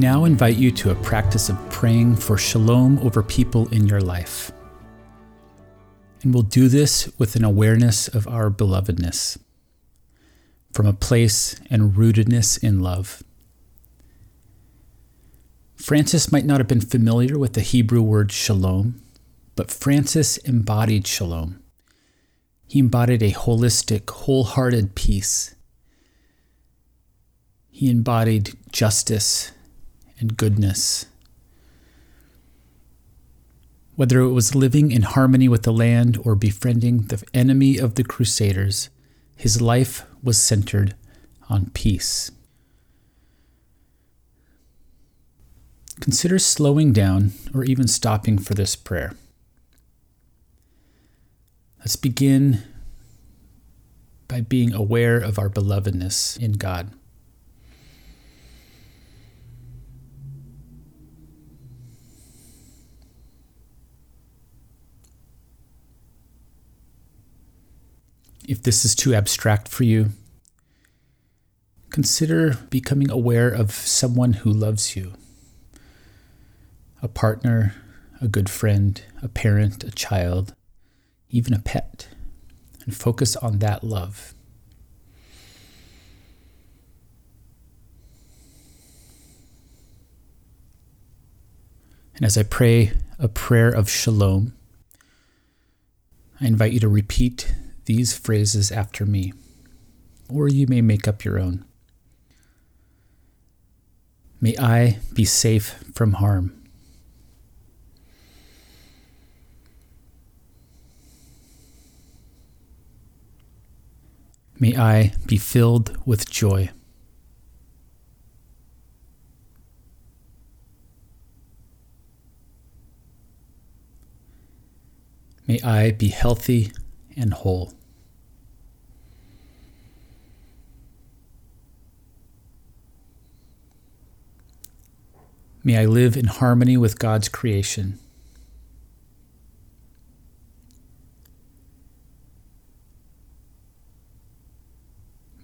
Now invite you to a practice of praying for shalom over people in your life. And we'll do this with an awareness of our belovedness, from a place and rootedness in love. Francis might not have been familiar with the Hebrew word shalom, but Francis embodied shalom. He embodied a holistic, wholehearted peace. He embodied justice and goodness. Whether it was living in harmony with the land or befriending the enemy of the Crusaders, his life was centered on peace. Consider slowing down or even stopping for this prayer. Let's begin by being aware of our belovedness in God. If this is too abstract for you, consider becoming aware of someone who loves you a partner, a good friend, a parent, a child even a pet, and focus on that love. And as I pray a prayer of shalom, I invite you to repeat these phrases after me, or you may make up your own. May I be safe from harm. May I be filled with joy. May I be healthy and whole. May I live in harmony with God's creation.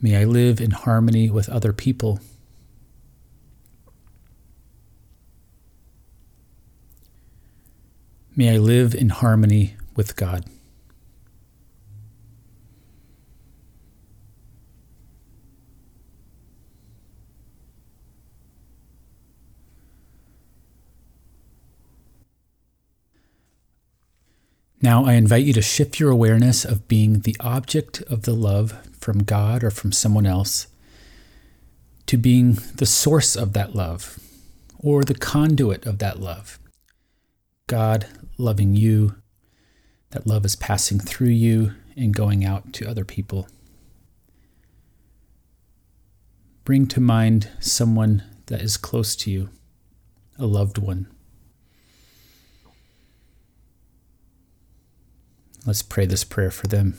May I live in harmony with other people. May I live in harmony with God. Now, I invite you to shift your awareness of being the object of the love from God or from someone else to being the source of that love or the conduit of that love. God loving you, that love is passing through you and going out to other people. Bring to mind someone that is close to you, a loved one. Let's pray this prayer for them.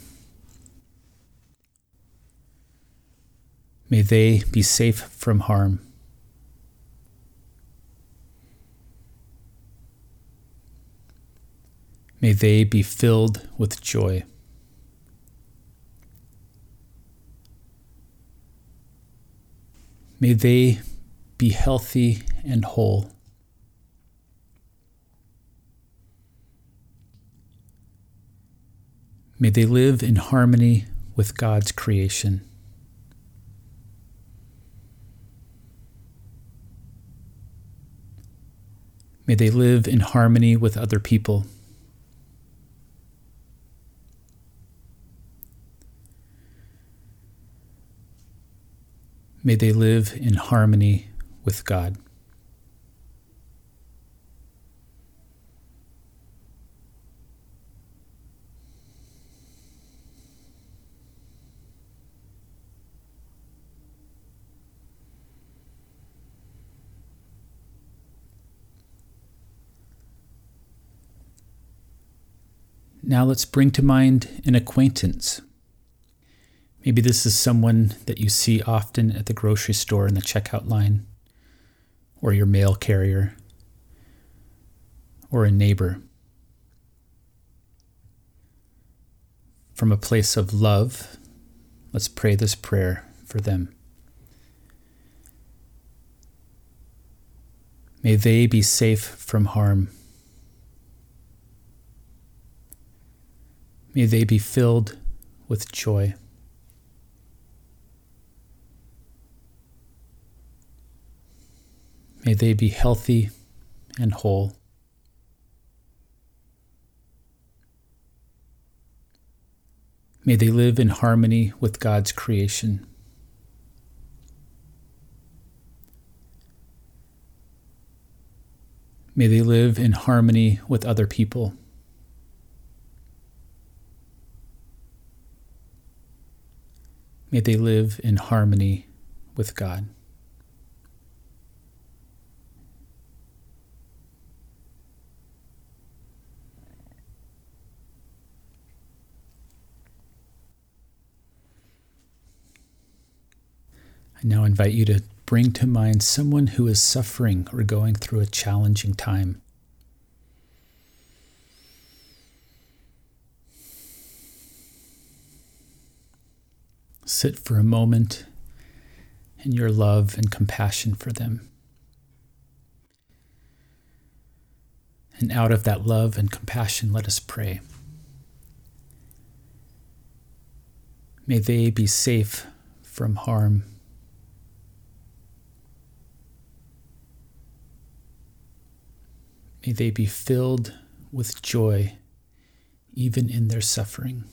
May they be safe from harm. May they be filled with joy. May they be healthy and whole. May they live in harmony with God's creation. May they live in harmony with other people. May they live in harmony with God. Now let's bring to mind an acquaintance. Maybe this is someone that you see often at the grocery store in the checkout line, or your mail carrier, or a neighbor. From a place of love, let's pray this prayer for them. May they be safe from harm. May they be filled with joy. May they be healthy and whole. May they live in harmony with God's creation. May they live in harmony with other people. May they live in harmony with God. I now invite you to bring to mind someone who is suffering or going through a challenging time. Sit for a moment in your love and compassion for them. And out of that love and compassion, let us pray. May they be safe from harm. May they be filled with joy even in their suffering.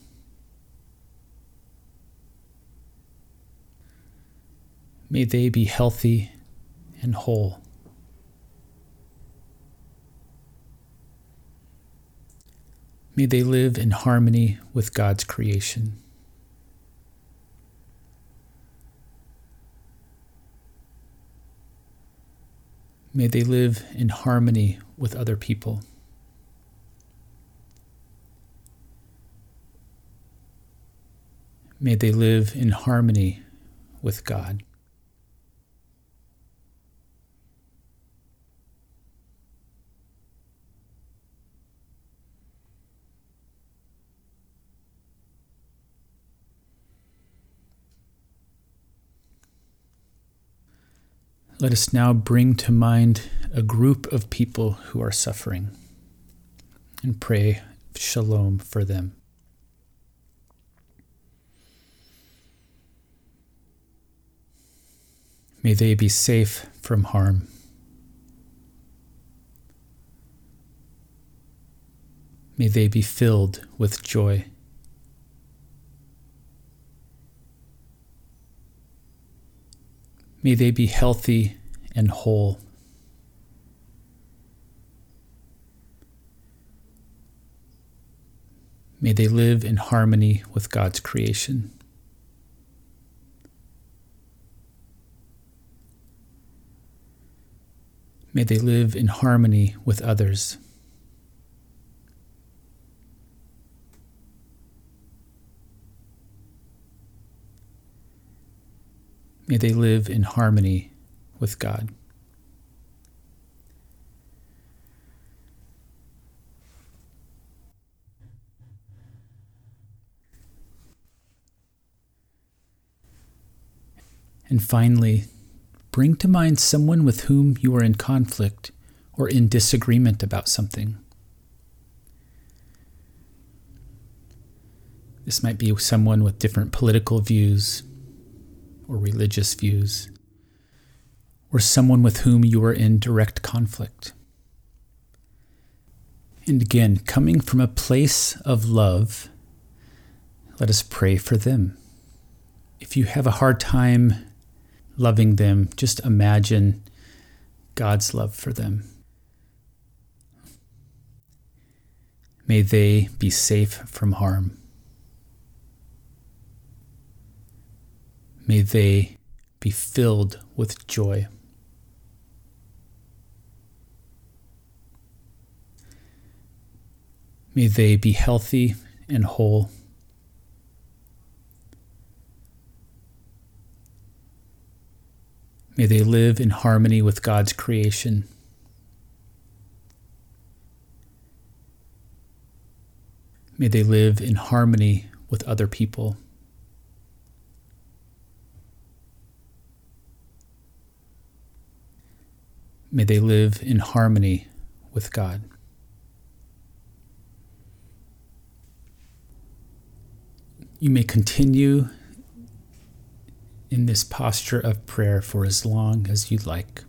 May they be healthy and whole. May they live in harmony with God's creation. May they live in harmony with other people. May they live in harmony with God. Let us now bring to mind a group of people who are suffering and pray shalom for them. May they be safe from harm. May they be filled with joy. May they be healthy and whole. May they live in harmony with God's creation. May they live in harmony with others. May they live in harmony with God. And finally, bring to mind someone with whom you are in conflict or in disagreement about something. This might be someone with different political views, or religious views, or someone with whom you are in direct conflict. And again, coming from a place of love, let us pray for them. If you have a hard time loving them, just imagine God's love for them. May they be safe from harm. May they be filled with joy. May they be healthy and whole. May they live in harmony with God's creation. May they live in harmony with other people. May they live in harmony with God. You may continue in this posture of prayer for as long as you like.